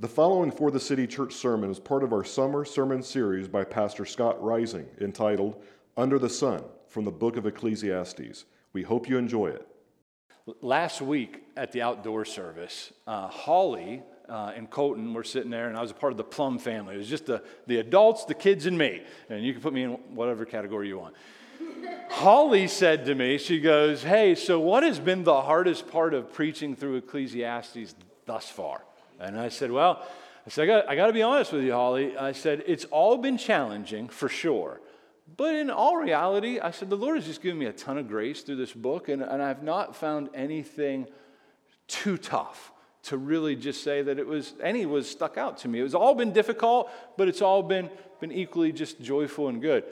The following 4TheCity Church sermon is part of our summer sermon series by Pastor Scott Rising entitled Under the Sun from the book of Ecclesiastes. We hope you enjoy it. Last week at the outdoor service, uh, Holly uh, and Colton were sitting there, and I was a part of the Plum family. It was just the, the adults, the kids, and me. And you can put me in whatever category you want. Holly said to me, she goes, Hey, so what has been the hardest part of preaching through Ecclesiastes thus far? And I said, Well, I said, I got, I got to be honest with you, Holly. I said, It's all been challenging for sure. But in all reality, I said, The Lord has just given me a ton of grace through this book, and, and I've not found anything too tough to really just say that it was, any was stuck out to me. It was all been difficult, but it's all been, been equally just joyful and good.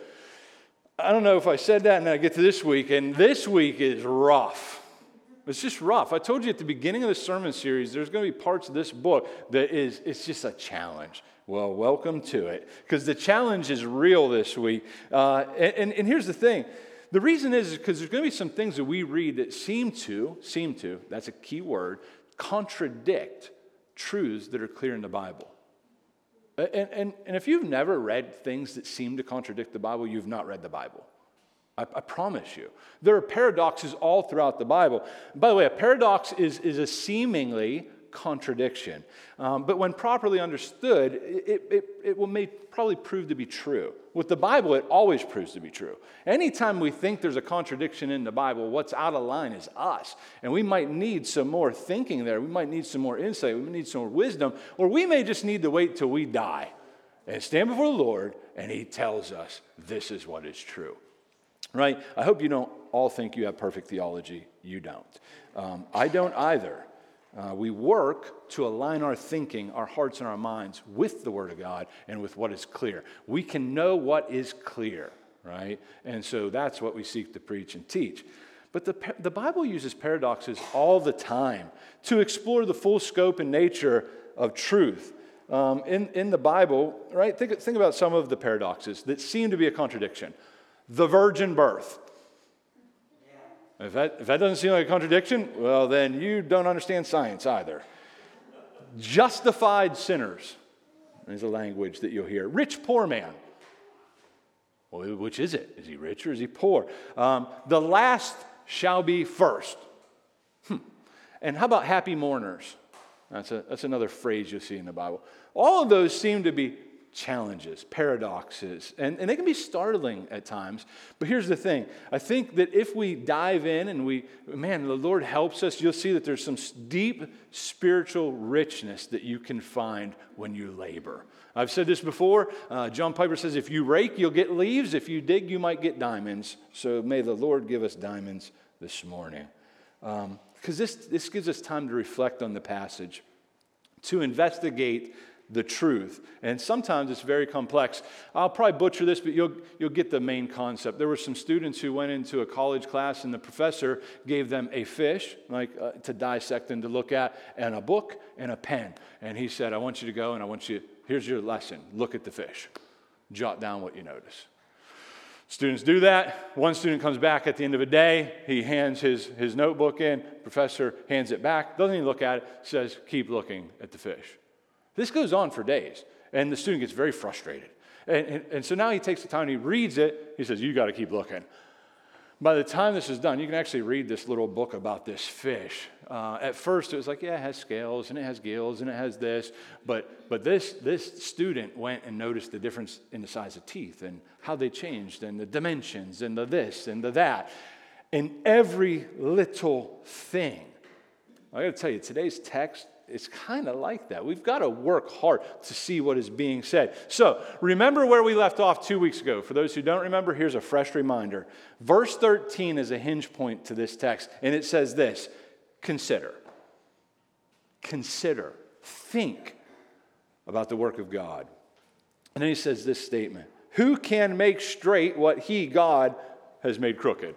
I don't know if I said that, and I get to this week, and this week is rough. It's just rough. I told you at the beginning of the sermon series, there's going to be parts of this book that is, it's just a challenge. Well, welcome to it, because the challenge is real this week. Uh, and, and, here's the thing. The reason is because there's going to be some things that we read that seem to, seem to, that's a key word, contradict truths that are clear in the Bible. And, and, and if you've never read things that seem to contradict the Bible, you've not read the Bible. I, I, promise you. There are paradoxes all throughout the Bible. By the way, a paradox is, is a seemingly contradiction. Um, but when properly understood, it, it, it will may probably prove to be true. With the Bible, it always proves to be true. Anytime we think there's a contradiction in the Bible, what's out of line is us. And we might need some more thinking there. We might need some more insight. We might need some more wisdom. Or we may just need to wait till we die and stand before the Lord and He tells us this is what is true right? I hope you don't all think you have perfect theology. You don't. Um, I don't either. Uh, we work to align our thinking, our hearts, and our minds with the Word of God and with what is clear. We can know what is clear, right? And so that's what we seek to preach and teach. But the, the Bible uses paradoxes all the time to explore the full scope and nature of truth. Um, in, in the Bible, right? Think, think about some of the paradoxes that seem to be a contradiction the virgin birth. If that, if that doesn't seem like a contradiction, well, then you don't understand science either. Justified sinners is a language that you'll hear. Rich, poor man. Well, which is it? Is he rich or is he poor? Um, the last shall be first. Hmm. And how about happy mourners? That's, a, that's another phrase you'll see in the Bible. All of those seem to be challenges, paradoxes, and, and they can be startling at times. But here's the thing I think that if we dive in and we, man, the Lord helps us, you'll see that there's some deep spiritual richness that you can find when you labor. I've said this before. Uh, John Piper says, if you rake, you'll get leaves. If you dig, you might get diamonds. So may the Lord give us diamonds this morning. Because um, this, this gives us time to reflect on the passage, to investigate the truth. And sometimes it's very complex. I'll probably butcher this, but you'll, you'll get the main concept. There were some students who went into a college class, and the professor gave them a fish, like uh, to dissect and to look at, and a book and a pen. And he said, I want you to go and I want you, here's your lesson look at the fish, jot down what you notice. Students do that. One student comes back at the end of a day. He hands his, his notebook in. Professor hands it back, doesn't even look at it, says, Keep looking at the fish. This goes on for days, and the student gets very frustrated. And, and, and so now he takes the time, he reads it, he says, You got to keep looking. By the time this is done, you can actually read this little book about this fish. Uh, at first, it was like, yeah, it has scales and it has gills and it has this. But, but this, this student went and noticed the difference in the size of teeth and how they changed and the dimensions and the this and the that. And every little thing. I got to tell you, today's text it's kind of like that. We've got to work hard to see what is being said. So, remember where we left off two weeks ago. For those who don't remember, here's a fresh reminder. Verse 13 is a hinge point to this text, and it says this Consider. Consider. Think about the work of God. And then he says this statement Who can make straight what he, God, has made crooked?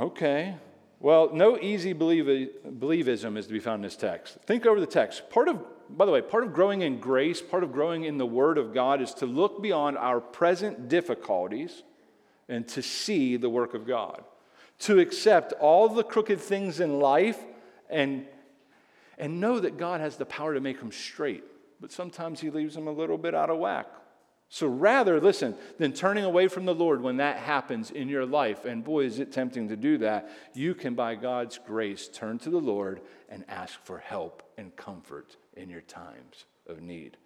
Okay, well, no easy believism is to be found in this text. Think over the text. Part of, by the way, part of growing in grace, part of growing in the Word of God is to look beyond our present difficulties and to see the work of God. To accept all the crooked things in life and, and know that God has the power to make them straight, but sometimes He leaves them a little bit out of whack. So rather, listen, than turning away from the Lord when that happens in your life, and boy, is it tempting to do that, you can, by God's grace, turn to the Lord and ask for help and comfort in your times of need.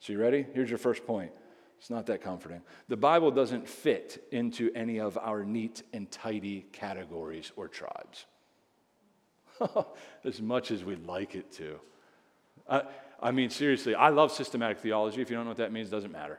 So, you ready? Here's your first point. It's not that comforting. The Bible doesn't fit into any of our neat and tidy categories or tribes, as much as we'd like it to. I, I mean, seriously, I love systematic theology. If you don't know what that means, it doesn't matter.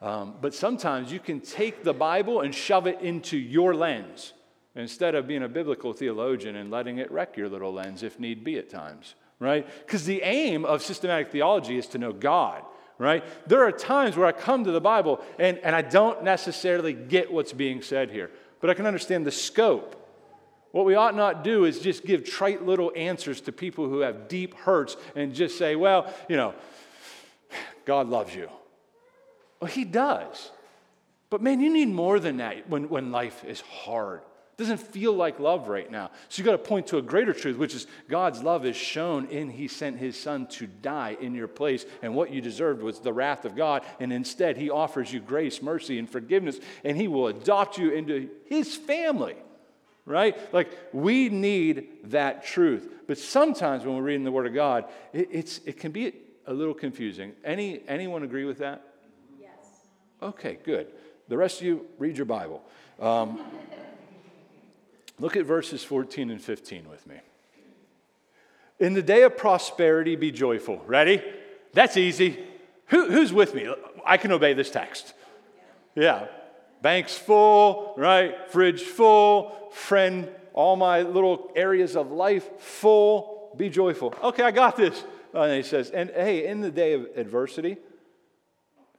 Um, but sometimes you can take the Bible and shove it into your lens instead of being a biblical theologian and letting it wreck your little lens if need be at times, right? Because the aim of systematic theology is to know God, right? There are times where I come to the Bible and, and I don't necessarily get what's being said here, but I can understand the scope. What we ought not do is just give trite little answers to people who have deep hurts and just say, well, you know, God loves you. Well, He does. But man, you need more than that when, when life is hard. It doesn't feel like love right now. So you got to point to a greater truth, which is God's love is shown in He sent His Son to die in your place. And what you deserved was the wrath of God. And instead, He offers you grace, mercy, and forgiveness. And He will adopt you into His family right? Like we need that truth. But sometimes when we're reading the Word of God, it, it's, it can be a little confusing. Any, anyone agree with that? Yes. Okay, good. The rest of you, read your Bible. Um, look at verses 14 and 15 with me. In the day of prosperity, be joyful. Ready? That's easy. Who, who's with me? I can obey this text. Yeah. Bank's full, right? Fridge full, friend, all my little areas of life full. Be joyful. Okay, I got this. And he says, and hey, in the day of adversity,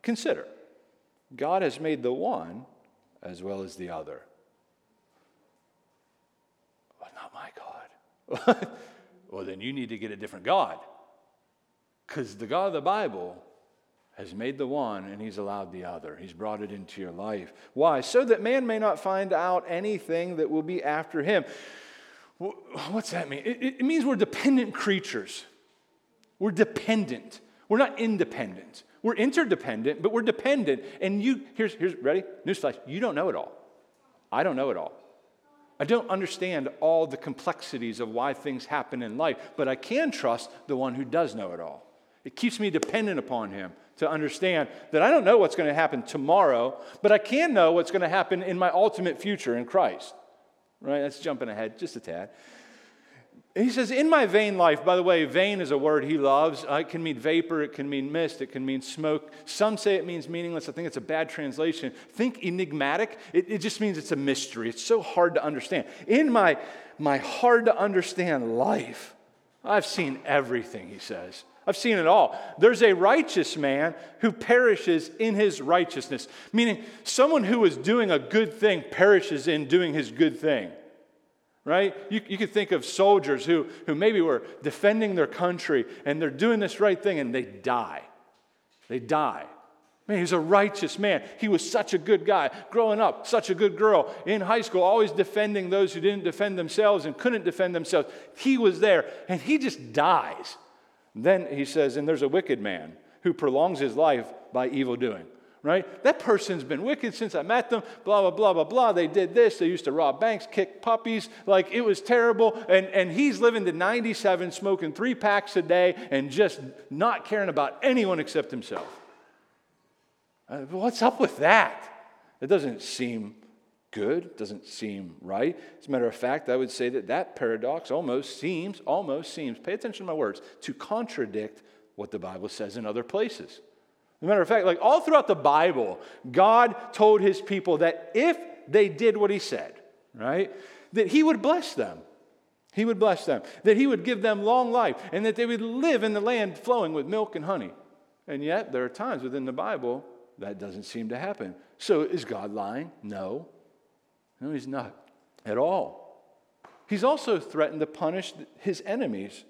consider God has made the one as well as the other. Well, not my God. well, then you need to get a different God. Because the God of the Bible has made the one and he's allowed the other. He's brought it into your life. Why? So that man may not find out anything that will be after him. What's that mean? It, it means we're dependent creatures. We're dependent. We're not independent. We're interdependent, but we're dependent. And you, here's, here's ready? Newsflash, you don't know it all. I don't know it all. I don't understand all the complexities of why things happen in life, but I can trust the one who does know it all. It keeps me dependent upon him to understand that I don't know what's going to happen tomorrow, but I can know what's going to happen in my ultimate future in Christ. Right? That's jumping ahead just a tad. He says, In my vain life, by the way, vain is a word he loves. Uh, it can mean vapor, it can mean mist, it can mean smoke. Some say it means meaningless. I think it's a bad translation. Think enigmatic. It, it just means it's a mystery. It's so hard to understand. In my, my hard to understand life, I've seen everything, he says. I've seen it all. There's a righteous man who perishes in his righteousness, meaning someone who is doing a good thing perishes in doing his good thing right? You, you could think of soldiers who, who maybe were defending their country and they're doing this right thing and they die. They die. Man, he was a righteous man. He was such a good guy. Growing up, such a good girl. In high school, always defending those who didn't defend themselves and couldn't defend themselves. He was there and he just dies. Then he says, and there's a wicked man who prolongs his life by evil doing right? That person's been wicked since I met them, blah, blah, blah, blah, blah. They did this. They used to rob banks, kick puppies. Like it was terrible. And, and he's living to 97, smoking three packs a day, and just not caring about anyone except himself. Uh, what's up with that? It doesn't seem good, doesn't seem right. As a matter of fact, I would say that that paradox almost seems, almost seems, pay attention to my words, to contradict what the Bible says in other places. As a matter of fact, like all throughout the Bible, God told his people that if they did what he said, right, that he would bless them. He would bless them, that he would give them long life, and that they would live in the land flowing with milk and honey. And yet, there are times within the Bible that doesn't seem to happen. So, is God lying? No. No, he's not at all. He's also threatened to punish his enemies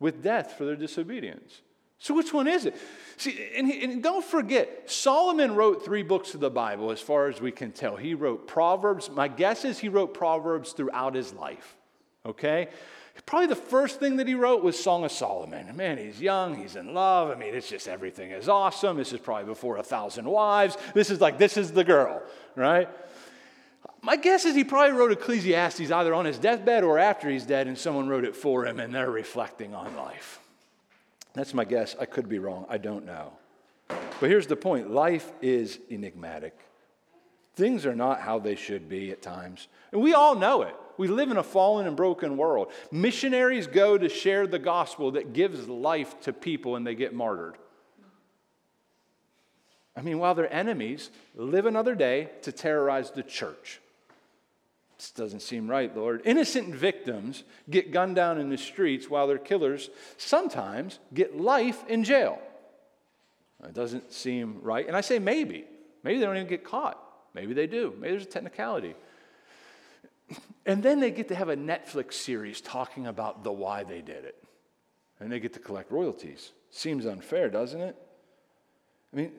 with death for their disobedience. So, which one is it? See, and, and, don't forget, Solomon wrote three books of the Bible, as far as we can tell. He wrote Proverbs. My guess is he wrote Proverbs throughout his life, okay? Probably the first thing that he wrote was Song of Solomon. Man, he's young, he's in love. I mean, it's just everything is awesome. This is probably before a thousand wives. This is like, this is the girl, right? My guess is he probably wrote Ecclesiastes either on his deathbed or after he's dead, and someone wrote it for him, and they're reflecting on life. That's my guess. I could be wrong. I don't know. But here's the point life is enigmatic. Things are not how they should be at times. And we all know it. We live in a fallen and broken world. Missionaries go to share the gospel that gives life to people and they get martyred. I mean, while their enemies live another day to terrorize the church. This doesn't seem right, Lord. Innocent victims get gunned down in the streets while their killers sometimes get life in jail. It doesn't seem right. And I say maybe. Maybe they don't even get caught. Maybe they do. Maybe there's a technicality. And then they get to have a Netflix series talking about the why they did it. And they get to collect royalties. Seems unfair, doesn't it? I mean,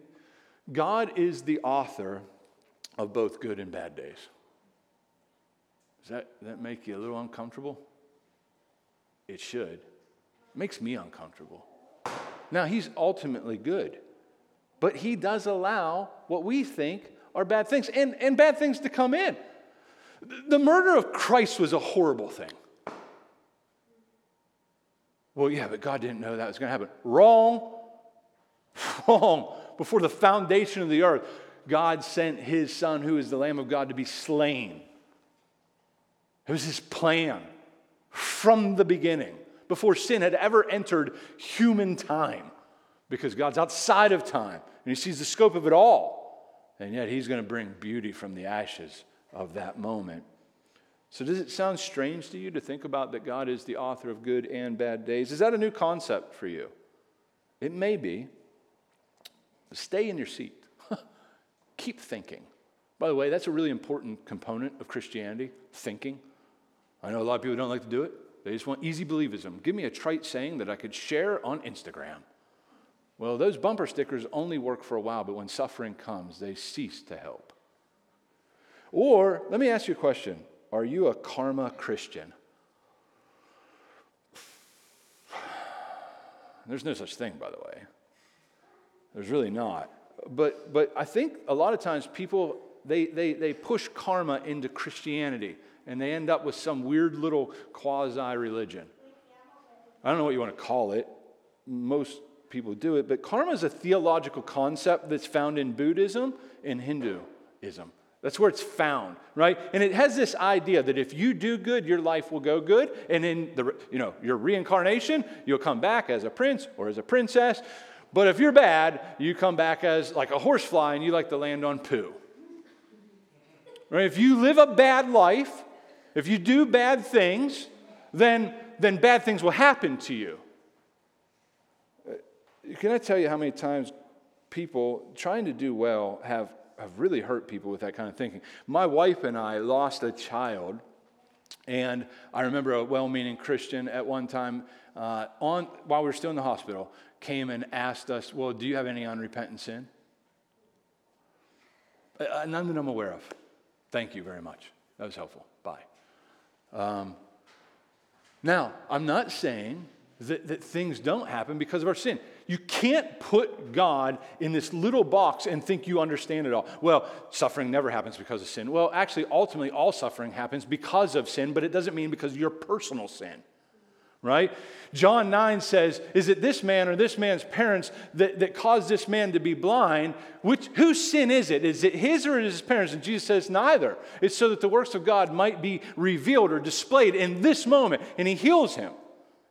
God is the author of both good and bad days. Does that, that make you a little uncomfortable? It should. It makes me uncomfortable. Now, He's ultimately good, but He does allow what we think are bad things and, and bad things to come in. The murder of Christ was a horrible thing. Well, yeah, but God didn't know that was going to happen. Wrong. Wrong. Before the foundation of the earth, God sent his son, who is the Lamb of God, to be slain. It was his plan from the beginning, before sin had ever entered human time, because God's outside of time and he sees the scope of it all. And yet he's going to bring beauty from the ashes of that moment. So, does it sound strange to you to think about that God is the author of good and bad days? Is that a new concept for you? It may be. Stay in your seat. Keep thinking. By the way, that's a really important component of Christianity thinking. I know a lot of people don't like to do it, they just want easy believism. Give me a trite saying that I could share on Instagram. Well, those bumper stickers only work for a while, but when suffering comes, they cease to help. Or let me ask you a question Are you a karma Christian? There's no such thing, by the way. There's really not. But, but I think a lot of times people, they, they, they push karma into Christianity and they end up with some weird little quasi religion. I don't know what you want to call it. Most people do it, but karma is a theological concept that's found in Buddhism and Hinduism. That's where it's found, right? And it has this idea that if you do good, your life will go good, and in the you know your reincarnation, you'll come back as a prince or as a princess. But if you're bad, you come back as like a horsefly and you like to land on poo. Right? If you live a bad life, if you do bad things, then, then bad things will happen to you. Uh, can I tell you how many times people trying to do well have have really hurt people with that kind of thinking. My wife and I lost a child, and I remember a well meaning Christian at one time, uh, on, while we were still in the hospital, came and asked us, Well, do you have any unrepentant sin? Uh, uh none that I'm aware of. Thank you very much. That was helpful. Um, now, I'm not saying that, that things don't happen because of our sin. You can't put God in this little box and think you understand it all. Well, suffering never happens because of sin. Well, actually, ultimately, all suffering happens because of sin, but it doesn't mean because of your personal sin right? John 9 says, Is it this man or this man's parents that, that caused this man to be blind? Which, whose sin is it? Is it his or his parents? And Jesus says, Neither. It's so that the works of God might be revealed or displayed in this moment. And he heals him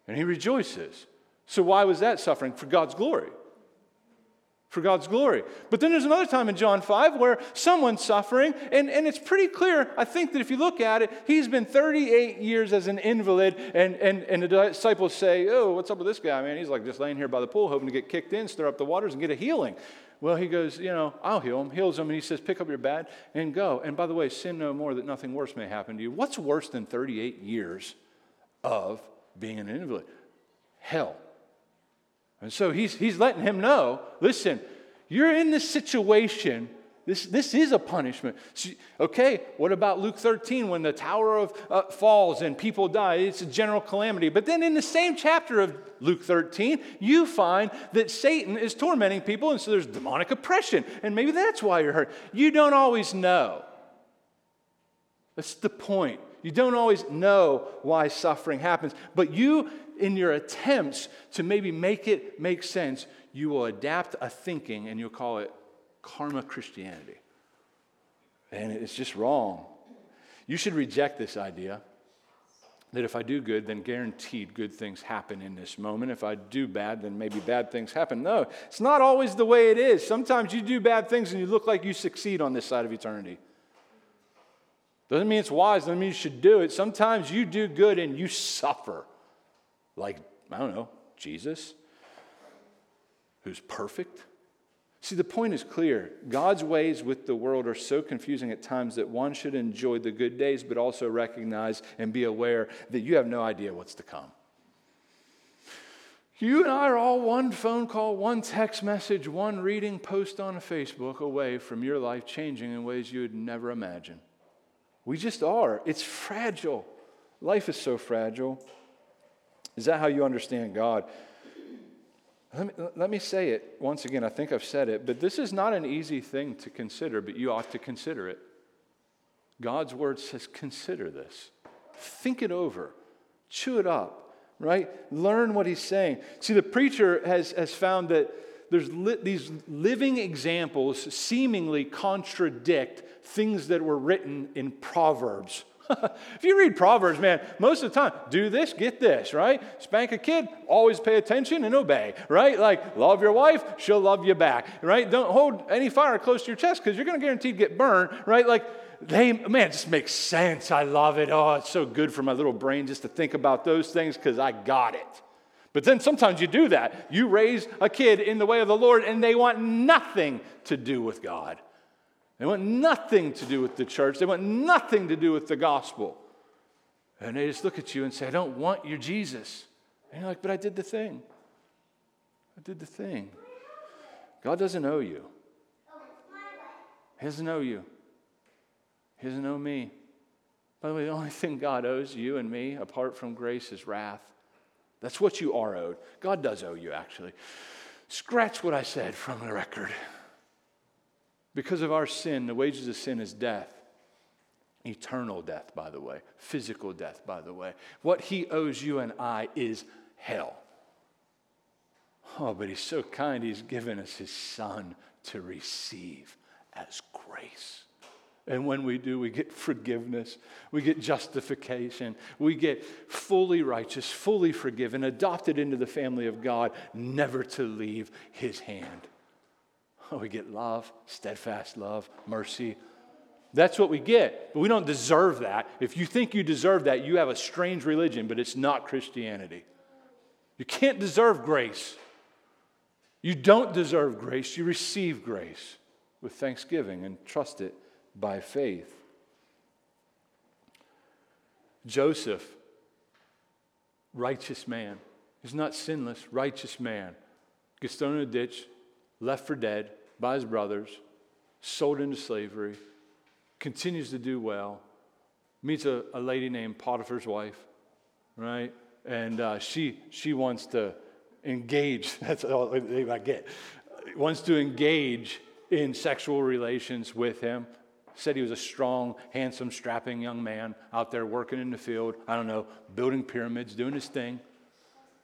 and he rejoices. So, why was that suffering? For God's glory. For God's glory. But then there's another time in John 5 where someone's suffering, and, and it's pretty clear. I think that if you look at it, he's been 38 years as an invalid, and, and, and the disciples say, Oh, what's up with this guy, man? He's like just laying here by the pool, hoping to get kicked in, stir up the waters, and get a healing. Well, he goes, You know, I'll heal him, heals him, and he says, Pick up your bed and go. And by the way, sin no more that nothing worse may happen to you. What's worse than 38 years of being an invalid? Hell. And so he's, he's letting him know listen, you're in this situation This, this is a punishment. Okay, what about Luke 13 when the tower of uh, falls and people die? It's a general calamity. But then in the same chapter of Luke 13, you find that Satan is tormenting people, and so there's demonic oppression. And maybe that's why you're hurt. You don't always know. That's the point. You don't always know why suffering happens, but you, in your attempts to maybe make it make sense, you will adapt a thinking and you'll call it karma Christianity. And it's just wrong. You should reject this idea that if I do good, then guaranteed good things happen in this moment. If I do bad, then maybe bad things happen. No, it's not always the way it is. Sometimes you do bad things and you look like you succeed on this side of eternity. Doesn't mean it's wise, doesn't mean you should do it. Sometimes you do good and you suffer. Like, I don't know, Jesus, who's perfect, See, the point is clear. God's ways with the world are so confusing at times that one should enjoy the good days, but also recognize and be aware that you have no idea what's to come. You and I are all one phone call, one text message, one reading post on Facebook away from your life changing in ways you would never imagine. We just are. It's fragile. Life is so fragile. Is that how you understand God? Let me, let me say it once again. I think I've said it, but this is not an easy thing to consider, but you ought to consider it. God's word says, consider this. Think it over, chew it up, right? Learn what he's saying. See, the preacher has, has found that there's li- these living examples seemingly contradict things that were written in Proverbs. if you read Proverbs, man, most of the time, do this, get this, right? Spank a kid, always pay attention and obey, right? Like, love your wife, she'll love you back, right? Don't hold any fire close to your chest because you're going to guarantee get burned, right? Like, they, man, it just makes sense. I love it. Oh, it's so good for my little brain just to think about those things because I got it. But then sometimes you do that. You raise a kid in the way of the Lord and they want nothing to do with God. They want nothing to do with the church. They want nothing to do with the gospel. And they just look at you and say, I don't want your Jesus. And you're like, but I did the thing. I did the thing. God doesn't owe you. He doesn't owe you. He doesn't owe me. By the way, the only thing God owes you and me, apart from grace, is wrath. That's what you are owed. God does owe you, actually. Scratch what I said from the record. Because of our sin, the wages of sin is death. Eternal death, by the way. Physical death, by the way. What he owes you and I is hell. Oh, but he's so kind, he's given us his son to receive as grace. And when we do, we get forgiveness, we get justification, we get fully righteous, fully forgiven, adopted into the family of God, never to leave his hand. We get love, steadfast love, mercy. That's what we get, but we don't deserve that. If you think you deserve that, you have a strange religion, but it's not Christianity. You can't deserve grace. You don't deserve grace, you receive grace with thanksgiving and trust it by faith. Joseph, righteous man. He's not sinless, righteous man. Gets thrown in a ditch, left for dead by his brothers, sold into slavery, continues to do well, meets a, a lady named Potiphar's wife, right? And uh, she, she wants to engage, that's all I get, wants to engage in sexual relations with him. Said he was a strong, handsome, strapping young man out there working in the field, I don't know, building pyramids, doing his thing,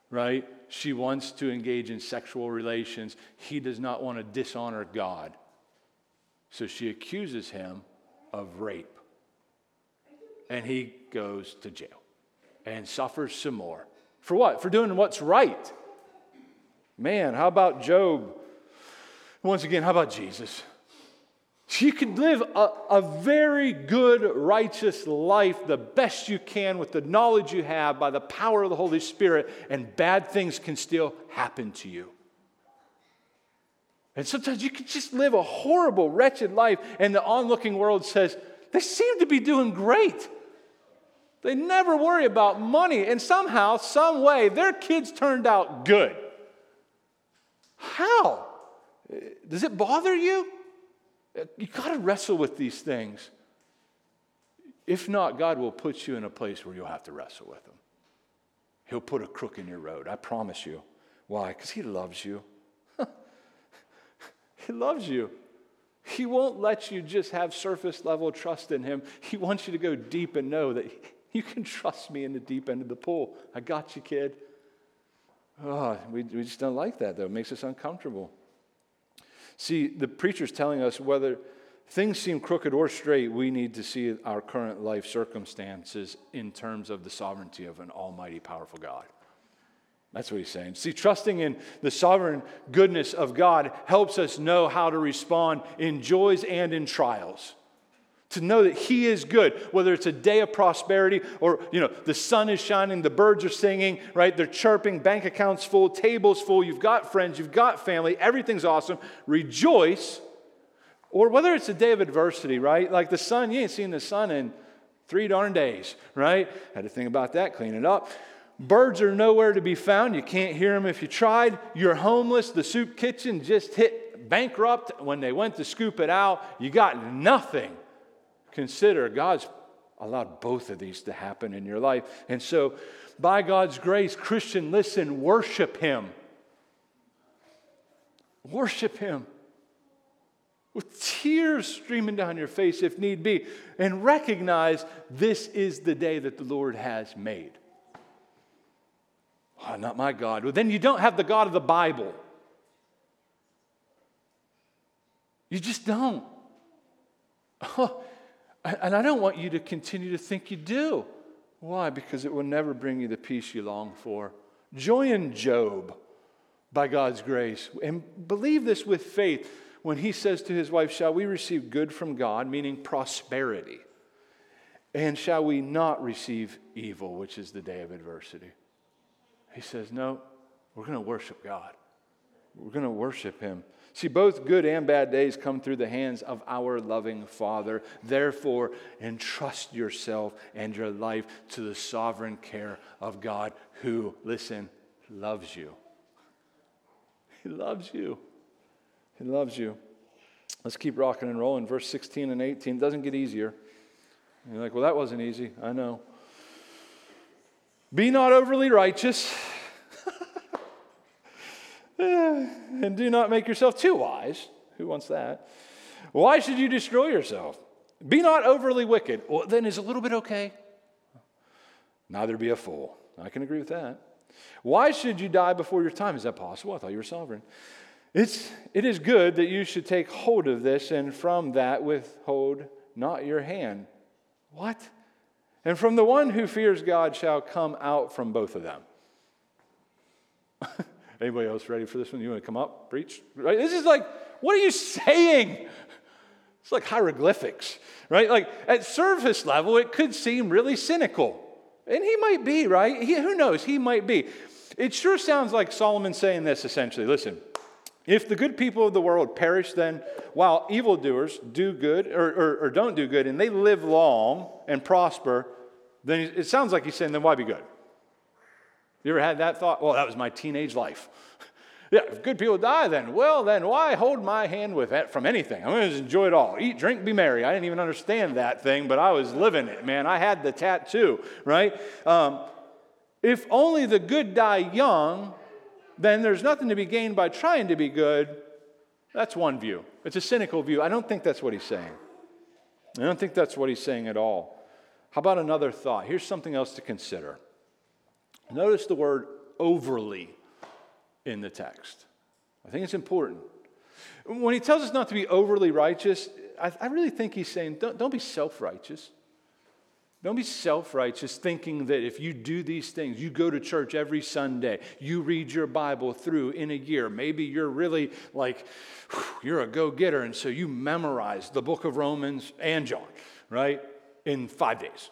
right? she wants to engage in sexual relations. He does not want to dishonor God. So she accuses him of rape. And he goes to jail and suffers some more. For what? For doing what's right. Man, how about Job? Once again, how about Jesus? You can live a, a, very good, righteous life the best you can with the knowledge you have by the power of the Holy Spirit, and bad things can still happen to you. And sometimes you can just live a horrible, wretched life, and the onlooking world says, they seem to be doing great. They never worry about money, and somehow, some way, their kids turned out good. How? Does it bother you? You got to wrestle with these things. If not, God will put you in a place where you'll have to wrestle with them. He'll put a crook in your road. I promise you. Why? Because He loves you. he loves you. He won't let you just have surface level trust in Him. He wants you to go deep and know that you can trust me in the deep end of the pool. I got you, kid. Oh, we, we just don't like that, though. It makes us uncomfortable. See, the preacher's telling us whether things seem crooked or straight, we need to see our current life circumstances in terms of the sovereignty of an almighty, powerful God. That's what he's saying. See, trusting in the sovereign goodness of God helps us know how to respond in joys and in trials. To know that He is good, whether it's a day of prosperity or, you know, the sun is shining, the birds are singing, right? They're chirping, bank accounts full, tables full, you've got friends, you've got family, everything's awesome. Rejoice or whether it's a day of adversity, right? Like the sun, you ain't seen the sun in three darn days, right? Had to think about that, clean it up. Birds are nowhere to be found. You can't hear them if you tried. You're homeless. The soup kitchen just hit bankrupt when they went to scoop it out. You got nothing. Consider God's allowed both of these to happen in your life. And so, by God's grace, Christian, listen, worship Him. Worship Him with tears streaming down your face if need be, and recognize this is the day that the Lord has made. Oh, not my God. Well, then you don't have the God of the Bible. You just don't. Oh, and I don't want you to continue to think you do. Why? Because it will never bring you the peace you long for. Join Job by God's grace and believe this with faith when he says to his wife, Shall we receive good from God, meaning prosperity? And shall we not receive evil, which is the day of adversity? He says, No, we're going to worship God. We're going to worship him. See, both good and bad days come through the hands of our loving Father. Therefore, entrust yourself and your life to the sovereign care of God who, listen, loves you. He loves you. He loves you. Let's keep rocking and rolling. Verse 16 and 18 doesn't get easier. You're like, well, that wasn't easy. I know. Be not overly righteous, and do not make yourself too wise. Who wants that? Why should you destroy yourself? Be not overly wicked. Well, then is a little bit okay? Neither be a fool. I can agree with that. Why should you die before your time? Is that possible? I thought you were sovereign. It's, it is good that you should take hold of this and from that withhold not your hand. What? And from the one who fears God shall come out from both of them. Anybody else ready for this one? You want to come up, preach? Right? This is like, what are you saying? It's like hieroglyphics, right? Like at surface level, it could seem really cynical. And he might be, right? He, who knows? He might be. It sure sounds like Solomon saying this essentially. Listen, if the good people of the world perish, then while evildoers do good or, or, or, don't do good and they live long and prosper, then it sounds like he's saying, then why be good? You ever had that thought? Well, that was my teenage life. yeah, if good people die, then, well, then why hold my hand with that from anything? I'm going to enjoy it all. Eat, drink, be merry. I didn't even understand that thing, but I was living it, man. I had the tattoo, right? Um, if only the good die young, then there's nothing to be gained by trying to be good. That's one view. It's a cynical view. I don't think that's what he's saying. I don't think that's what he's saying at all. How about another thought? Here's something else to consider. Notice the word overly in the text. I think it's important. When he tells us not to be overly righteous, I, I really think he's saying don't, don't be self righteous. Don't be self righteous thinking that if you do these things, you go to church every Sunday, you read your Bible through in a year. Maybe you're really like, you're a go getter, and so you memorize the book of Romans and John, right, in five days.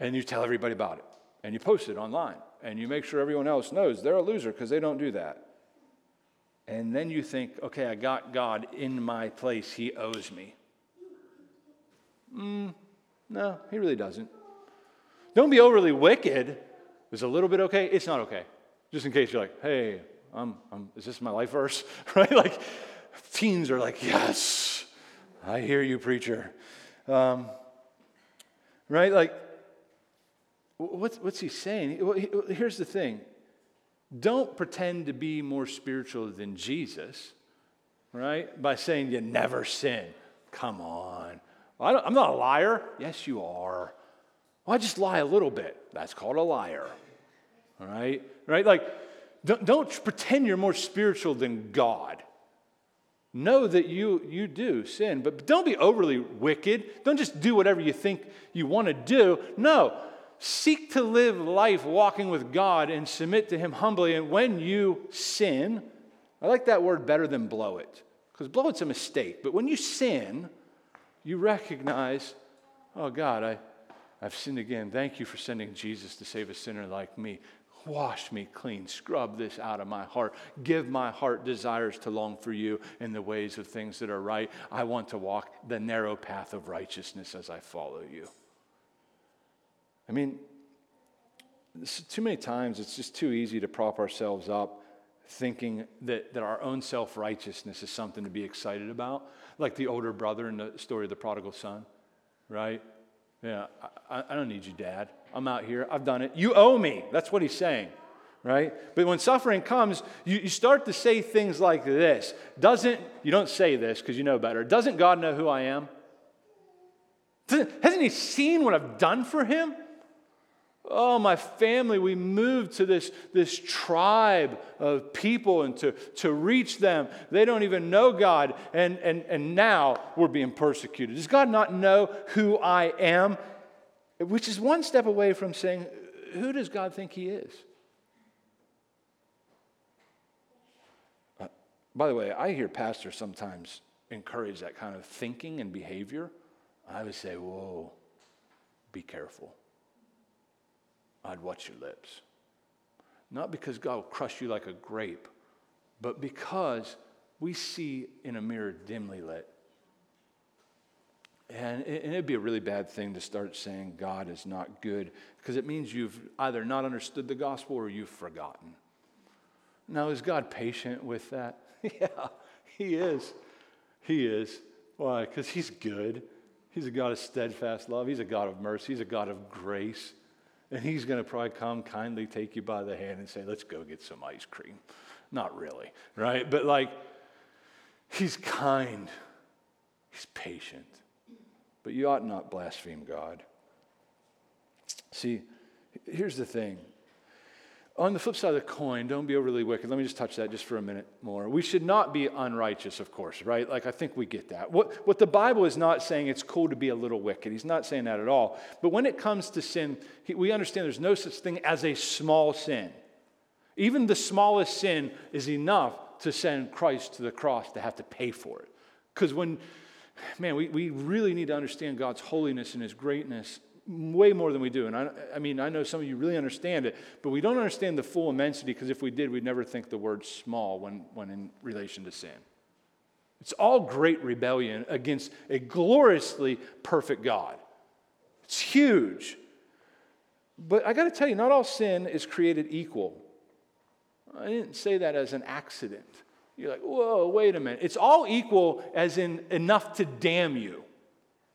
And you tell everybody about it, and you post it online, and you make sure everyone else knows they're a loser because they don't do that. And then you think, okay, I got God in my place, He owes me. Mm, no, he really doesn't. Don't be overly wicked. Is a little bit okay? It's not okay. Just in case you're like, hey, I'm, I'm, is this my life verse? right? Like, teens are like, yes, I hear you, preacher. Um, right? Like, what's, what's he saying? Here's the thing don't pretend to be more spiritual than Jesus, right? By saying you never sin. Come on. I'm not a liar. Yes, you are. Well, I just lie a little bit. That's called a liar. All right? Right? Like, don't, don't pretend you're more spiritual than God. Know that you, you do sin, but don't be overly wicked. Don't just do whatever you think you want to do. No, seek to live life walking with God and submit to Him humbly. And when you sin, I like that word better than blow it, because blow it's a mistake. But when you sin, you recognize, oh God, I, I've sinned again. Thank you for sending Jesus to save a sinner like me. Wash me clean. Scrub this out of my heart. Give my heart desires to long for you in the ways of things that are right. I want to walk the narrow path of righteousness as I follow you. I mean, too many times it's just too easy to prop ourselves up thinking that, that our own self righteousness is something to be excited about, like the older brother in the story of the prodigal son, right? Yeah, I, I don't need you, Dad. I'm out here. I've done it. You owe me. That's what he's saying, right? But when suffering comes, you, you start to say things like this. Doesn't, you don't say this because you know better. Doesn't God know who I am? Doesn't, hasn't he seen what I've done for him? Oh, my family, we moved to this, this tribe of people and to, to reach them. They don't even know God, and, and, and now we're being persecuted. Does God not know who I am? Which is one step away from saying, Who does God think He is? Uh, by the way, I hear pastors sometimes encourage that kind of thinking and behavior. I would say, Whoa, be careful. I'd watch your lips. Not because God will crush you like a grape, but because we see in a mirror dimly lit. And, it'd be a really bad thing to start saying God is not good because it means you've either not understood the gospel or you've forgotten. Now, is God patient with that? yeah, He is. He is. Why? Because He's good. He's a God of steadfast love. He's a God of mercy. He's a God of grace. And he's going to probably come kindly take you by the hand and say, let's go get some ice cream. Not really, right? But like, he's kind, he's patient. But you ought not blaspheme God. See, here's the thing on the flip side of the coin, don't be overly wicked. Let me just touch that just for a minute more. We should not be unrighteous, of course, right? Like, I think we get that. What, what the Bible is not saying it's cool to be a little wicked. He's not saying that at all. But when it comes to sin, we understand there's no such thing as a small sin. Even the smallest sin is enough to send Christ to the cross to have to pay for it. Because when, man, we, we really need to understand God's holiness and his greatness way more than we do. And I, I, mean, I know some of you really understand it, but we don't understand the full immensity because if we did, we'd never think the word small when, when in relation to sin. It's all great rebellion against a gloriously perfect God. It's huge. But I got to tell you, not all sin is created equal. I didn't say that as an accident. You're like, whoa, wait a minute. It's all equal as in enough to damn you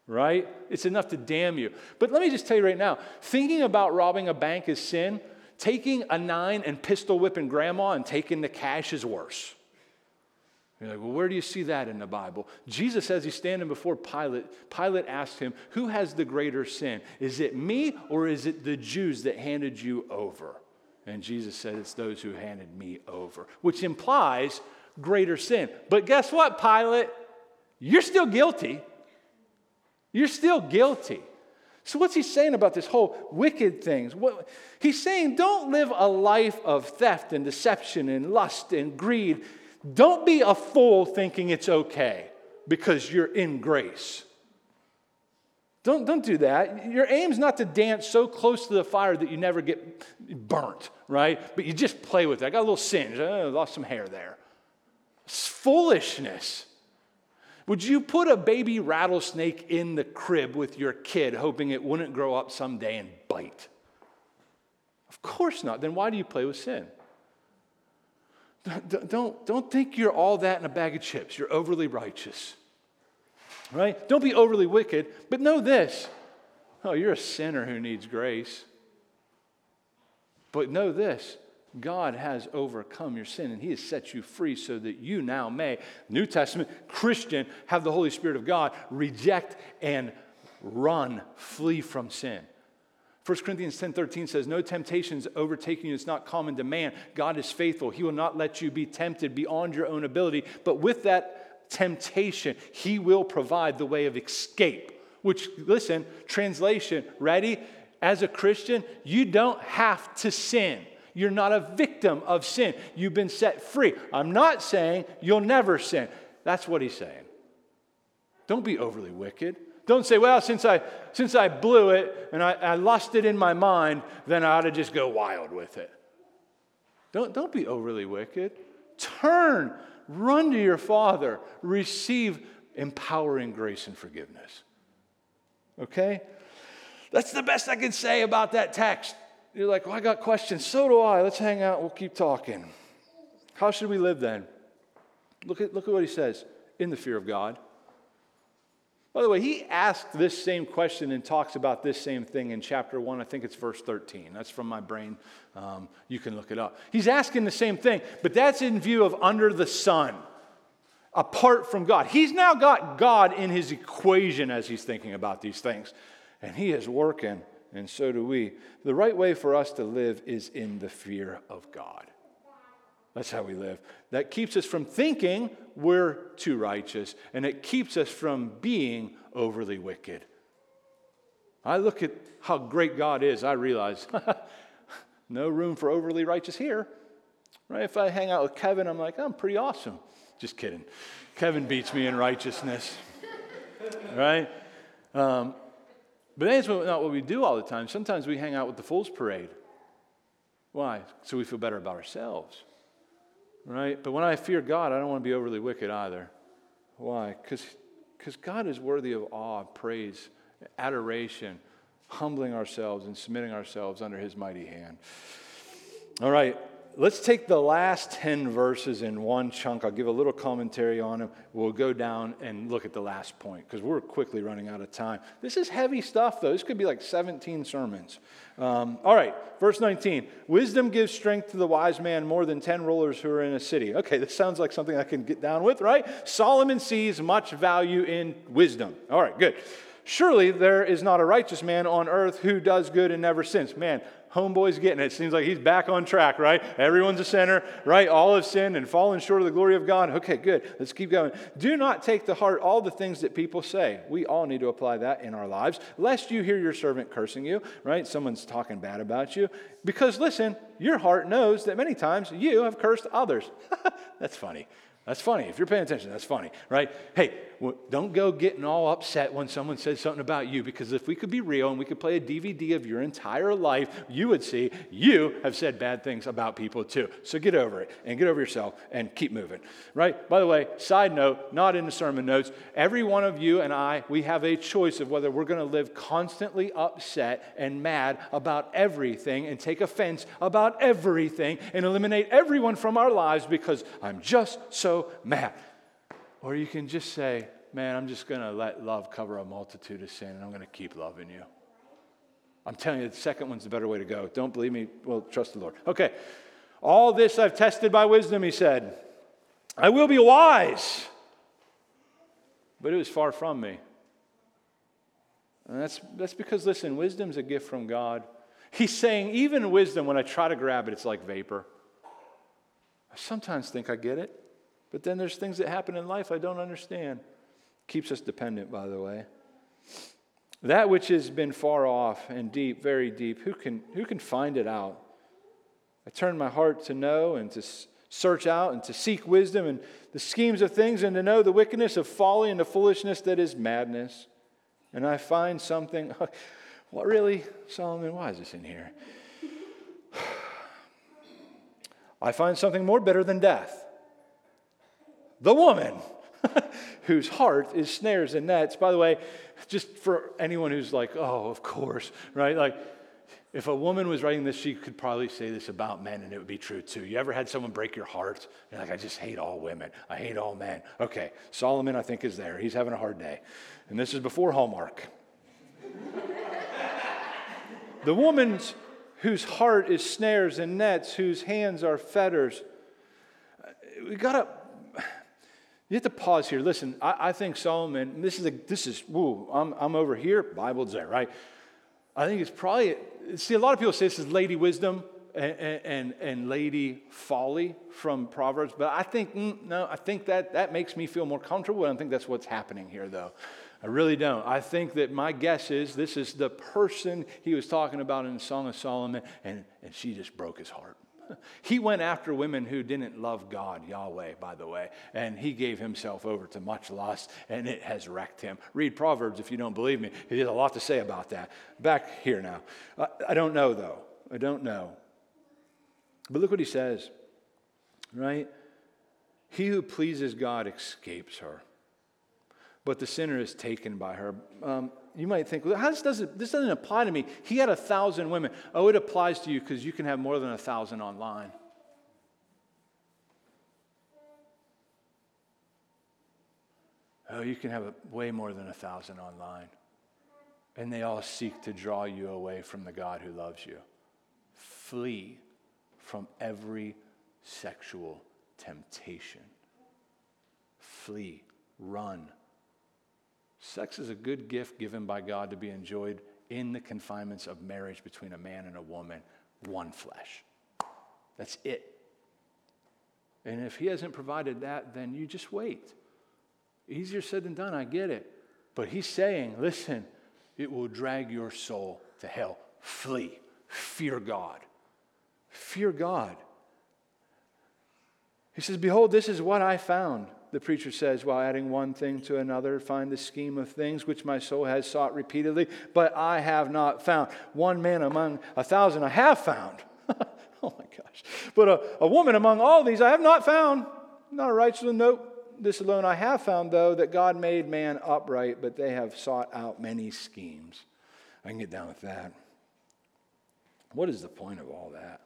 right? It's enough to damn you. But let me just tell you right now thinking about robbing a bank is sin. Taking a nine and pistol whipping grandma and taking the cash is worse. You're like, well, where do you see that in the Bible? Jesus says he's standing before Pilate. Pilate asked him, Who has the greater sin? Is it me or is it the Jews that handed you over? And Jesus said, It's those who handed me over, which implies greater sin. But guess what, Pilate? You're still guilty. You're still guilty. So, what's he saying about this whole wicked things? What, he's saying, don't live a life of theft and deception and lust and greed. Don't be a fool thinking it's okay because you're in grace. Don't, don't do that. Your aim's not to dance so close to the fire that you never get burnt, right? But you just play with it. I got a little singe. I lost some hair there. It's foolishness. Would you put a baby rattlesnake in the crib with your kid, hoping it wouldn't grow up someday and bite? Of course not. Then why do you play with sin? Don't, don't, think you're all that in a bag of chips. You're overly righteous. Right? Don't be overly wicked, but know this. Oh, you're a sinner who needs grace. But know this God has overcome your sin and He has set you free so that you now may, New Testament, Christian, have the Holy Spirit of God, reject and run, flee from sin. 1 Corinthians 10 13 says, No temptations overtaking you is not common to man. God is faithful. He will not let you be tempted beyond your own ability. But with that temptation, He will provide the way of escape. Which, listen, translation, ready? As a Christian, you don't have to sin. You're not a victim of sin. You've been set free. I'm not saying you'll never sin. That's what he's saying. Don't be overly wicked. Don't say, well, since I, since I blew it and I, I lost it in my mind, then I ought to just go wild with it. Don't, don't be overly wicked. Turn, run to your Father, receive empowering grace and forgiveness. Okay? That's the best I can say about that text. You're like, well, I got questions. So do I. Let's hang out. We'll keep talking. How should we live then? Look at, look at what he says in the fear of God. By the way, he asked this same question and talks about this same thing in chapter 1. I think it's verse 13. That's from my brain. Um, you can look it up. He's asking the same thing, but that's in view of under the sun, apart from God. He's now got God in his equation as he's thinking about these things, and he is working and so do we. The right way for us to live is in the fear of God. That's how we live. That keeps us from thinking we're too righteous, and it keeps us from being overly wicked. I look at how great God is, I realize no room for overly righteous here. Right? If I hang out with Kevin, I'm like, I'm pretty awesome. Just kidding. Kevin beats me in righteousness. right? Um, but that's not what we do all the time. Sometimes we hang out with the Fool's Parade. Why? So we feel better about ourselves. Right? But when I fear God, I don't want to be overly wicked either. Why? Because God is worthy of awe, praise, adoration, humbling ourselves and submitting ourselves under his mighty hand. All right, let's take the last 10 verses in one chunk. I'll give a little commentary on them. We'll go down and look at the last point because we're quickly running out of time. This is heavy stuff, though. This could be like 17 sermons. Um, all right, verse 19 Wisdom gives strength to the wise man more than 10 rulers who are in a city. Okay, this sounds like something I can get down with, right? Solomon sees much value in wisdom. All right, good. Surely there is not a righteous man on earth who does good and never sins. Man, homeboy's getting it. Seems like he's back on track, right? Everyone's a sinner, right? All have sinned and fallen short of the glory of God. Okay, good. Let's keep going. Do not take to heart all the things that people say. We all need to apply that in our lives, lest you hear your servant cursing you, right? Someone's talking bad about you. Because listen, your heart knows that many times you have cursed others. That's funny. That's funny. If you're paying attention, that's funny, right? Hey, don't go getting all upset when someone says something about you because if we could be real and we could play a DVD of your entire life, you would see you have said bad things about people too. So get over it and get over yourself and keep moving, right? By the way, side note, not in the sermon notes, every one of you and I, we have a choice of whether we're going to live constantly upset and mad about everything and take offense about everything and eliminate everyone from our lives because I'm just so mad. Or you can just say, man, I'm just going to let love cover a multitude of sin and I'm going to keep loving you. I'm telling you, the second one's the better way to go. Don't believe me? Well, trust the Lord. Okay. All this I've tested by wisdom, he said. I will be wise. But it was far from me. And that's, that's because, listen, wisdom's a gift from God. He's saying, even wisdom, when I try to grab it, it's like vapor. I sometimes think I get it. But then there's things that happen in life I don't understand. Keeps us dependent, by the way. That which has been far off and deep, very deep, who can, who can find it out? I turn my heart to know and to search out and to seek wisdom and the schemes of things and to know the wickedness of folly and the foolishness that is madness. And I find something, what really, Solomon, why is this in here? I find something more bitter than death the woman whose heart is snares and nets. By the way, just for anyone who's like, oh, of course, right? Like, If a woman was writing this, she could probably say this about men and it would be true too. You ever had someone break your heart? You're like, I just hate all women. I hate all men. Okay, Solomon, I think, is there. He's having a hard day. And this is before Hallmark. the woman's whose heart is snares and nets, whose hands are fetters. We gotta, you have to pause here. Listen, I, I think Solomon, this is, a, this is, woo, I'm, I'm over here, Bible's there, right? I think it's probably, see, a lot of people say this is lady wisdom and, and, and lady folly from Proverbs, but I think, mm, no, I think that, that makes me feel more comfortable. I don't think that's what's happening here, though. I really don't. I think that my guess is this is the person he was talking about in the Song of Solomon, and, and she just broke his heart. He went after women who didn't love God, Yahweh, by the way, and he gave himself over to much lust, and it has wrecked him. Read Proverbs if you don't believe me. He has a lot to say about that. Back here now. I, I don't know, though. I don't know. But look what he says, right? He who pleases God escapes her, but the sinner is taken by her. Um, you might think, well, how this doesn't this doesn't apply to me. He had a thousand women. Oh, it applies to you because you can have more than a thousand online. Oh, you can have a, way more than a thousand online. And they all seek to draw you away from the God who loves you. Flee from every sexual temptation. Flee, run Sex is a good gift given by God to be enjoyed in the confinements of marriage between a man and a woman, one flesh. That's it. And if He hasn't provided that, then you just wait. Easier said than done, I get it. But He's saying, listen, it will drag your soul to hell. Flee. Fear God. Fear God. He says, Behold, this is what I found the preacher says, while adding one thing to another, find the scheme of things which my soul has sought repeatedly, but I have not found. One man among a thousand I have found. oh my gosh. But a, a woman among all these I have not found. Not a righteous one, nope. This alone I have found, though, that God made man upright, but they have sought out many schemes. I can get down with that. What is the point of all that?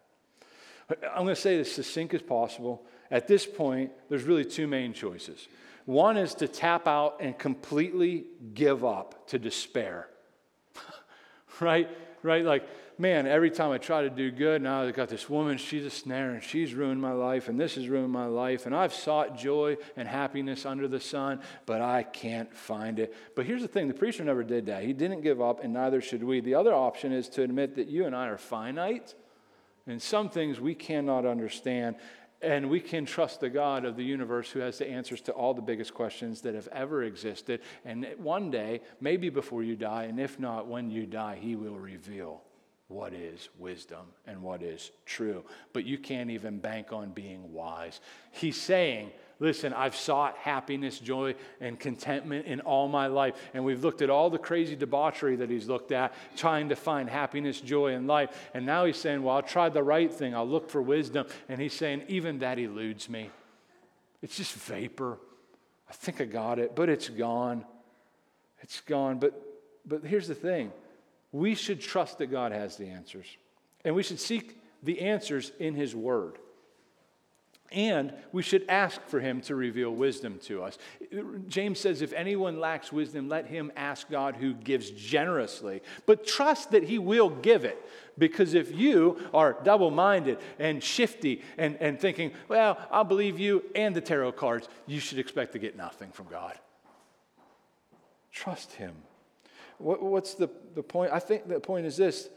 I'm going to say this succinct as possible. At this point, there's really two main choices. One is to tap out and completely give up to despair. right? Right? Like, man, every time I try to do good, now I've got this woman, she's a snare, and she's ruined my life, and this has ruined my life, and I've sought joy and happiness under the sun, but I can't find it. But here's the thing the preacher never did that. He didn't give up, and neither should we. The other option is to admit that you and I are finite, and some things we cannot understand. And we can trust the God of the universe who has the answers to all the biggest questions that have ever existed. And one day, maybe before you die, and if not when you die, He will reveal what is wisdom and what is true. But you can't even bank on being wise. He's saying, Listen, I've sought happiness, joy, and contentment in all my life. And we've looked at all the crazy debauchery that he's looked at, trying to find happiness, joy, and life. And now he's saying, Well, I'll try the right thing. I'll look for wisdom. And he's saying, Even that eludes me. It's just vapor. I think I got it, but it's gone. It's gone. But, but here's the thing we should trust that God has the answers. And we should seek the answers in his word. And we should ask for him to reveal wisdom to us. James says, if anyone lacks wisdom, let him ask God who gives generously, but trust that he will give it. Because if you are double minded and shifty and, and thinking, well, I'll believe you and the tarot cards, you should expect to get nothing from God. Trust him. What, what's the, the point? I think the point is this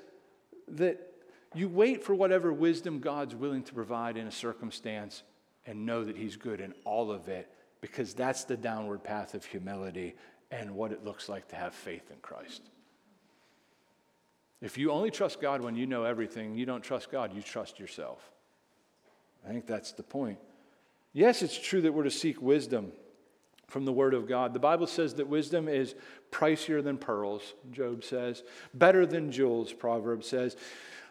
that you wait for whatever wisdom God's willing to provide in a circumstance and know that He's good in all of it because that's the downward path of humility and what it looks like to have faith in Christ. If you only trust God when you know everything, you don't trust God, you trust yourself. I think that's the point. Yes, it's true that we're to seek wisdom from the Word of God. The Bible says that wisdom is pricier than pearls, Job says, better than jewels, Proverbs says.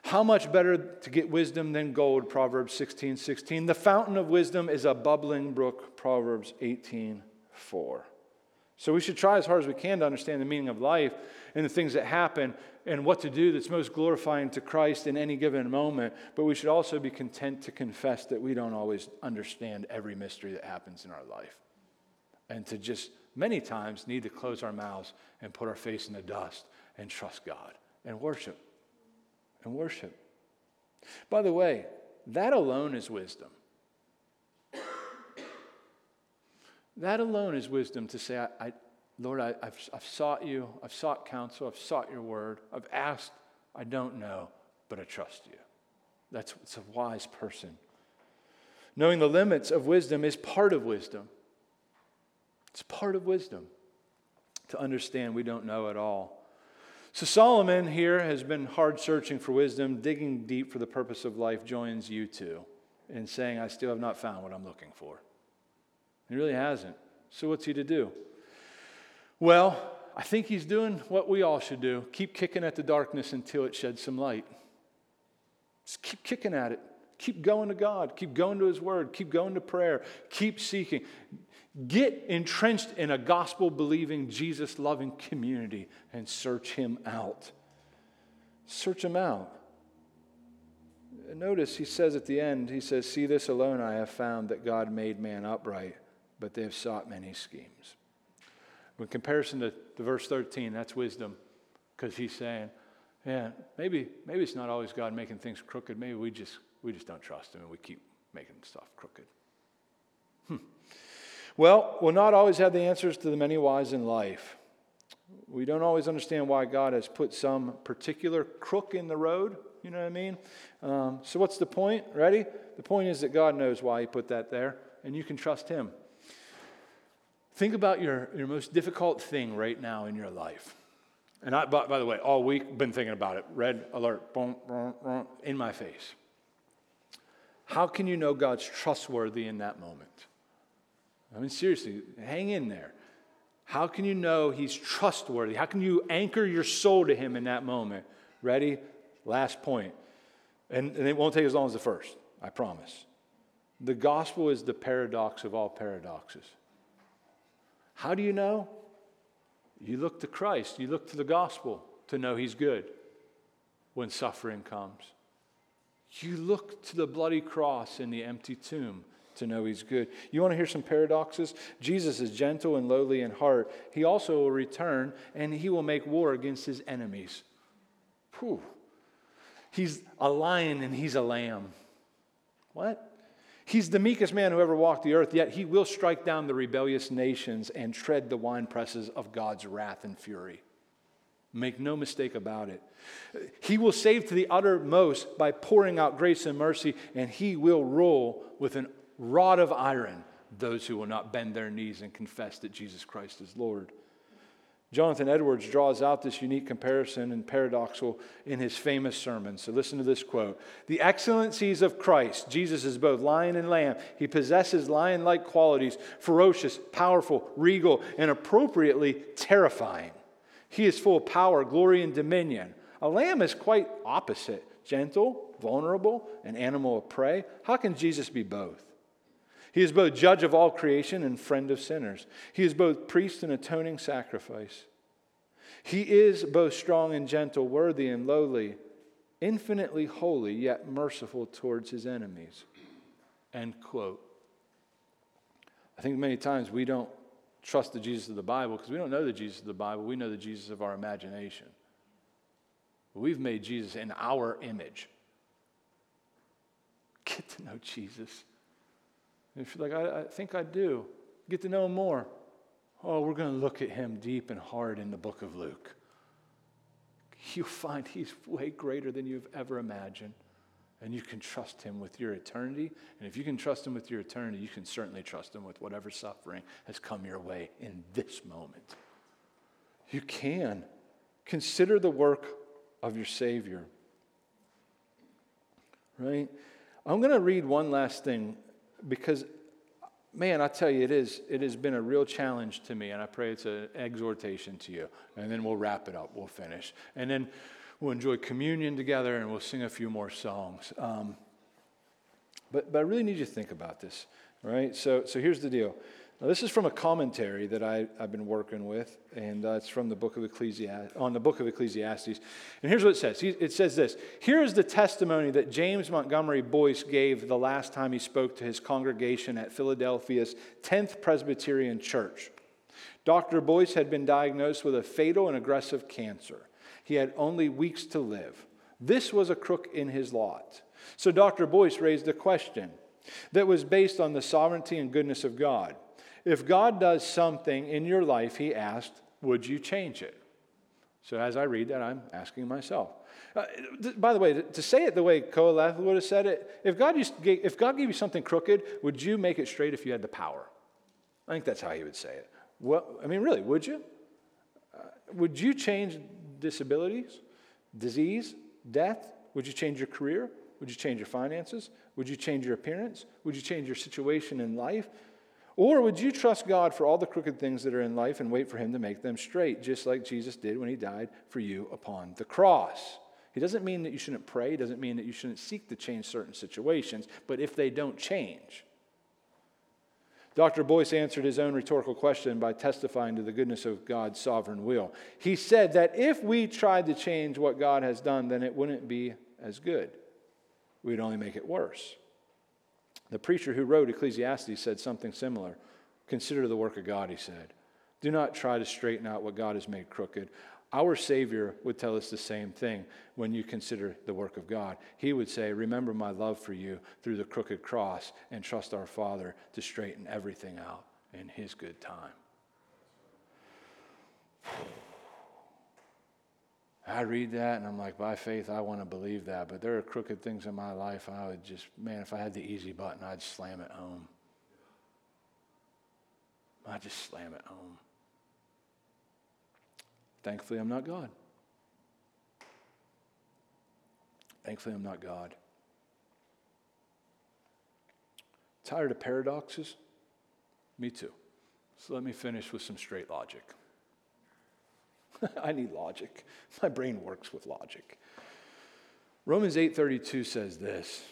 How much better to get wisdom than gold, Proverbs 16 16. The fountain of wisdom is a bubbling brook, Proverbs 18 4. So we should try as hard as we can to understand the meaning of life and the things that happen and what to do that's most glorifying to Christ in any given moment. But we should also be content to confess that we don't always understand every mystery that happens in our life. And to just many times need to close our mouths and put our face in the dust and trust God and worship. And worship. By the way, that alone is wisdom. That alone is wisdom to say, I, I Lord, I, have I've sought you, I've sought counsel, I've sought your word, I've asked, I don't know, but I trust you. That's it's a wise person. Knowing the limits of wisdom is part of wisdom. It's part of wisdom to understand we don't know at all. So, Solomon here has been hard searching for wisdom, digging deep for the purpose of life, joins U2 in saying, I still have not found what I'm looking for. He really hasn't. So, what's he to do? Well, I think he's doing what we all should do keep kicking at the darkness until it sheds some light. Just keep kicking at it. Keep going to God. Keep going to His Word. Keep going to prayer. Keep seeking. Get entrenched in a gospel believing, Jesus loving community and search Him out. Search Him out. Notice he says at the end, he says, See this alone I have found that God made man upright, but they have sought many schemes. In comparison to, to verse 13, that's wisdom, because he's saying, yeah, maybe, maybe it's not always God making things crooked. Maybe we just, we just don't trust him and we keep making stuff crooked. Well, we'll not always have the answers to the many whys in life. We don't always understand why God has put some particular crook in the road. You know what I mean? Um, so, what's the point? Ready? The point is that God knows why He put that there, and you can trust Him. Think about your, your most difficult thing right now in your life. And I, by, by the way, all week, been thinking about it. Red alert, boom, boom, boom, in my face. How can you know God's trustworthy in that moment? I mean, seriously, hang in there. How can you know He's trustworthy? How can you anchor your soul to Him in that moment? Ready? Last point. And, and it won't take as long as the first, I promise. The gospel is the paradox of all paradoxes. How do you know? You look to Christ, you look to the gospel to know He's good when suffering comes. You look to the bloody cross and the empty tomb to know He's good. You want to hear some paradoxes? Jesus is gentle and lowly in heart. He also will return and He will make war against His enemies. Whew. He's a lion and He's a lamb. What? He's the meekest man who ever walked the earth, yet he will strike down the rebellious nations and tread the winepresses of God's wrath and fury. Make no mistake about it. He will save to the uttermost by pouring out grace and mercy, and he will rule with a rod of iron those who will not bend their knees and confess that Jesus Christ is Lord. Jonathan Edwards draws out this unique comparison and paradoxal in his famous sermon. So listen to this quote The excellencies of Christ, Jesus is both lion and lamb. He possesses lion like qualities, ferocious, powerful, regal, and appropriately terrifying. He is full of power, glory, and dominion. A lamb is quite opposite gentle, vulnerable, an animal of prey. How can Jesus be both? He is both judge of all creation and friend of sinners. He is both priest and atoning sacrifice. He is both strong and gentle, worthy and lowly, infinitely holy, yet merciful towards his enemies. End quote. I think many times we don't trust the Jesus of the Bible because we don't know the Jesus of the Bible. We know the Jesus of our imagination. We've made Jesus in our image. Get to know Jesus. If you're like, I, I think I do, get to know him more. Oh, we're going to look at him deep and hard in the book of Luke. You'll find he's way greater than you've ever imagined. And you can trust him with your eternity. And if you can trust him with your eternity, you can certainly trust him with whatever suffering has come your way in this moment. You can. Consider the work of your Savior. Right? I'm going to read one last thing because man, I tell you, it is it has been a real challenge to me, and I pray it's an exhortation to you. And then we'll wrap it up. We'll finish, and then we'll enjoy communion together, and we'll sing a few more songs. Um, but but I really need you to think about this, right? So so here's the deal: Now, this is from a commentary that I, have been working with, and uh, it's from the book of Ecclesiastes, on the book of Ecclesiastes. And here's what it says. It says this Here is the testimony that James Montgomery Boice gave the last time he spoke to his congregation at Philadelphia's 10th Presbyterian Church. Dr. Boice had been diagnosed with a fatal and aggressive cancer. He had only weeks to live. This was a crook in his lot. So Dr. Boice raised a question that was based on the sovereignty and goodness of God. If God does something in your life, he asked, would you change it? So as I read that, I'm asking myself. Uh, th- by the way, to say it the way Koheleth would have said it, if God, used, if God gave you something crooked, would you make it straight if you had the power? I think that's how he would say it. Well, I mean, really, would you? Uh, would you change disabilities, disease, death? Would you change your career? Would you change your finances? Would you change your appearance? Would you change your situation in life? Or would you trust God for all the crooked things that are in life and wait for Him to make them straight, just like Jesus did when He died for you upon the cross? He doesn't mean that you shouldn't pray, he doesn't mean that you shouldn't seek to change certain situations, but if they don't change, Dr. Boice answered his own rhetorical question by testifying to the goodness of God's sovereign will. He said that if we tried to change what God has done, then it wouldn't be as good. We'd only make it worse. The preacher who wrote Ecclesiastes said something similar. Consider the work of God, he said. Do not try to straighten out what God has made crooked. Our Savior would tell us the same thing when you consider the work of God. He would say, Remember my love for you through the crooked cross and trust our Father to straighten everything out in His good time. I read that and I'm like, by faith, I want to believe that. But there are crooked things in my life. I would just, man, if I had the easy button, I'd slam it home. I'd just slam it home. Thankfully, I'm not God. Thankfully, I'm not God. Tired of paradoxes? Me too. So let me finish with some straight logic. I need logic. My brain works with logic. Romans 8:32 says this.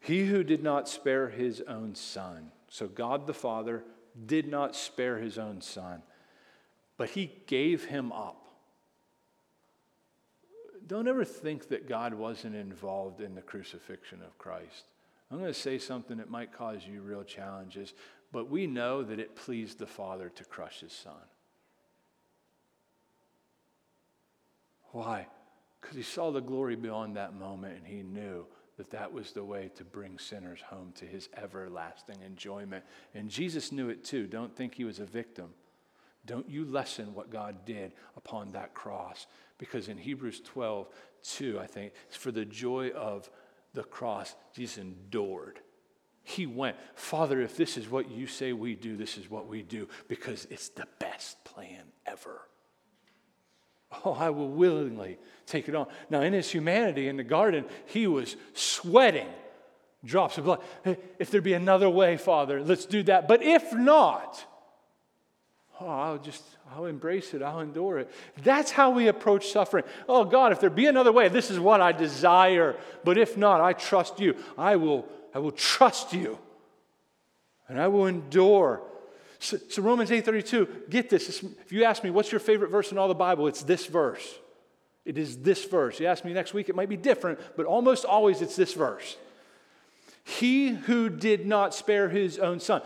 He who did not spare his own son. So God the Father did not spare his own son, but he gave him up. Don't ever think that God wasn't involved in the crucifixion of Christ. I'm going to say something that might cause you real challenges, but we know that it pleased the Father to crush his son. Why? Because he saw the glory beyond that moment and he knew that that was the way to bring sinners home to his everlasting enjoyment. And Jesus knew it too. Don't think he was a victim. Don't you lessen what God did upon that cross. Because in Hebrews 12, 2, I think, it's for the joy of the cross, Jesus endured. He went, Father, if this is what you say we do, this is what we do, because it's the best plan ever. Oh, I will willingly take it on. Now, in his humanity in the garden, he was sweating drops of blood. If there be another way, Father, let's do that. But if not, oh, I'll just, I'll embrace it, I'll endure it. That's how we approach suffering. Oh, God, if there be another way, this is what I desire. But if not, I trust you. I will, I will trust you. And I will endure so, so Romans 8:32, get this. If you ask me what's your favorite verse in all the Bible, it's this verse. It is this verse. You ask me next week, it might be different, but almost always it's this verse. He who did not spare his own son.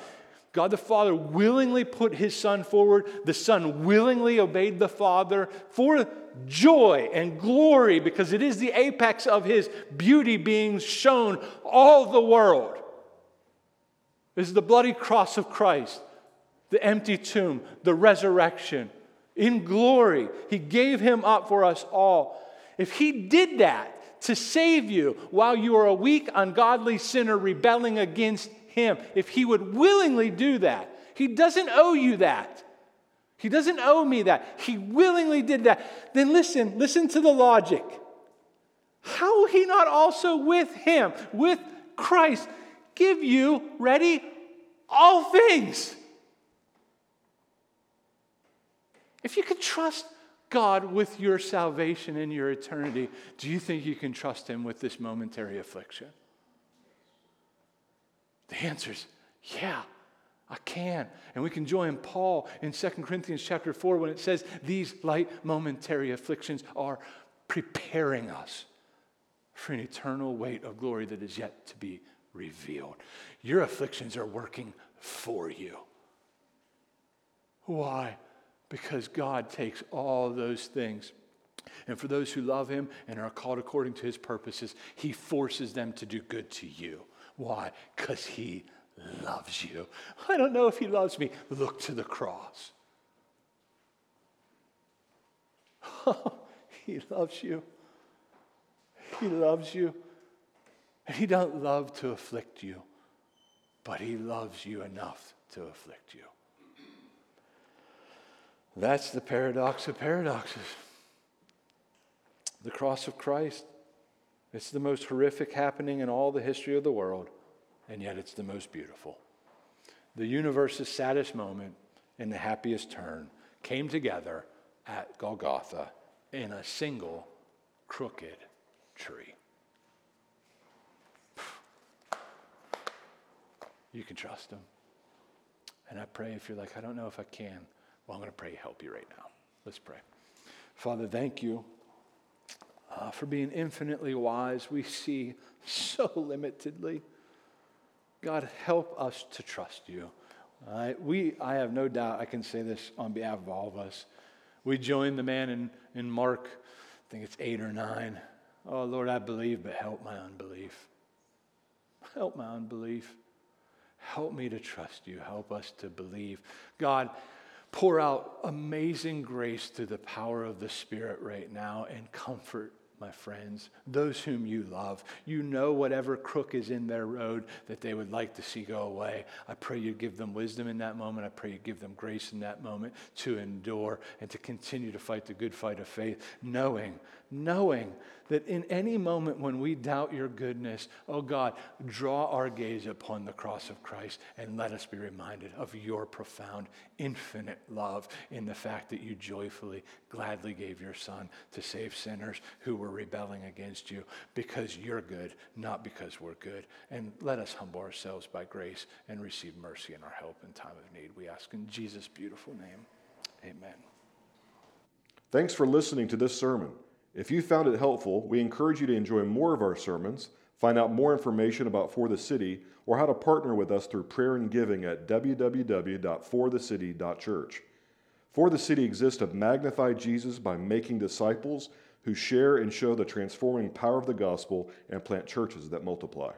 God the Father willingly put his son forward. The son willingly obeyed the Father for joy and glory because it is the apex of his beauty being shown all the world. This is the bloody cross of Christ the empty tomb, the resurrection. In glory, He gave Him up for us all. If He did that to save you while you are a weak, ungodly sinner rebelling against Him, if He would willingly do that, He doesn't owe you that. He doesn't owe me that. He willingly did that. Then listen, listen to the logic. How will He not also with Him, with Christ, give you, ready, all things? If you can trust God with your salvation and your eternity, do you think you can trust Him with this momentary affliction? The answer is yeah. I can. And we can join Paul in 2 Corinthians chapter 4 when it says these light momentary afflictions are preparing us for an eternal weight of glory that is yet to be revealed. Your afflictions are working for you. Why? Because God takes all those things. And for those who love him and are called according to his purposes, he forces them to do good to you. Why? Because he loves you. I don't know if he loves me. Look to the cross. He loves you. He loves you. And he don't love to afflict you, but he loves you enough to afflict you. That's the paradox of paradoxes. The cross of Christ. It's the most horrific happening in all the history of the world, and yet it's the most beautiful. The universe's saddest moment and the happiest turn came together at Golgotha in a single crooked tree. You can trust him. And I pray if you're like, I don't know if I can, well, I'm going to pray help you right now. Let's pray. Father, thank you uh, for being infinitely wise. We see so limitedly. God, help us to trust you. Uh, we, I have no doubt, I can say this on behalf of all of us. We join the man in, in Mark, I think it's eight or nine. Oh, Lord, I believe, but help my unbelief. Help my unbelief. Help me to trust you. Help us to believe. God, pour out amazing grace through the power of the Spirit right now and comfort my friends, those whom you love. You know whatever crook is in their road that they would like to see go away. I pray you give them wisdom in that moment. I pray you give them grace in that moment to endure and to continue to fight the good fight of faith, knowing, knowing that in any moment when we doubt your goodness, oh God, draw our gaze upon the cross of Christ and let us be reminded of your profound, infinite love in the fact that you joyfully, gladly gave your Son to save sinners who were rebelling against you because you're good, not because we're good. And let us humble ourselves by grace and receive mercy in our help in time of need. We ask in Jesus' beautiful name. Amen. Thanks for listening to this sermon. If you found it helpful, we encourage you to enjoy more of our sermons, find out more information about 4TheCity, or how to partner with us through prayer and giving at www.forthecity.church. 4TheCity exists to magnify Jesus by making disciples who share and show the transforming power of the gospel and plant churches that multiply.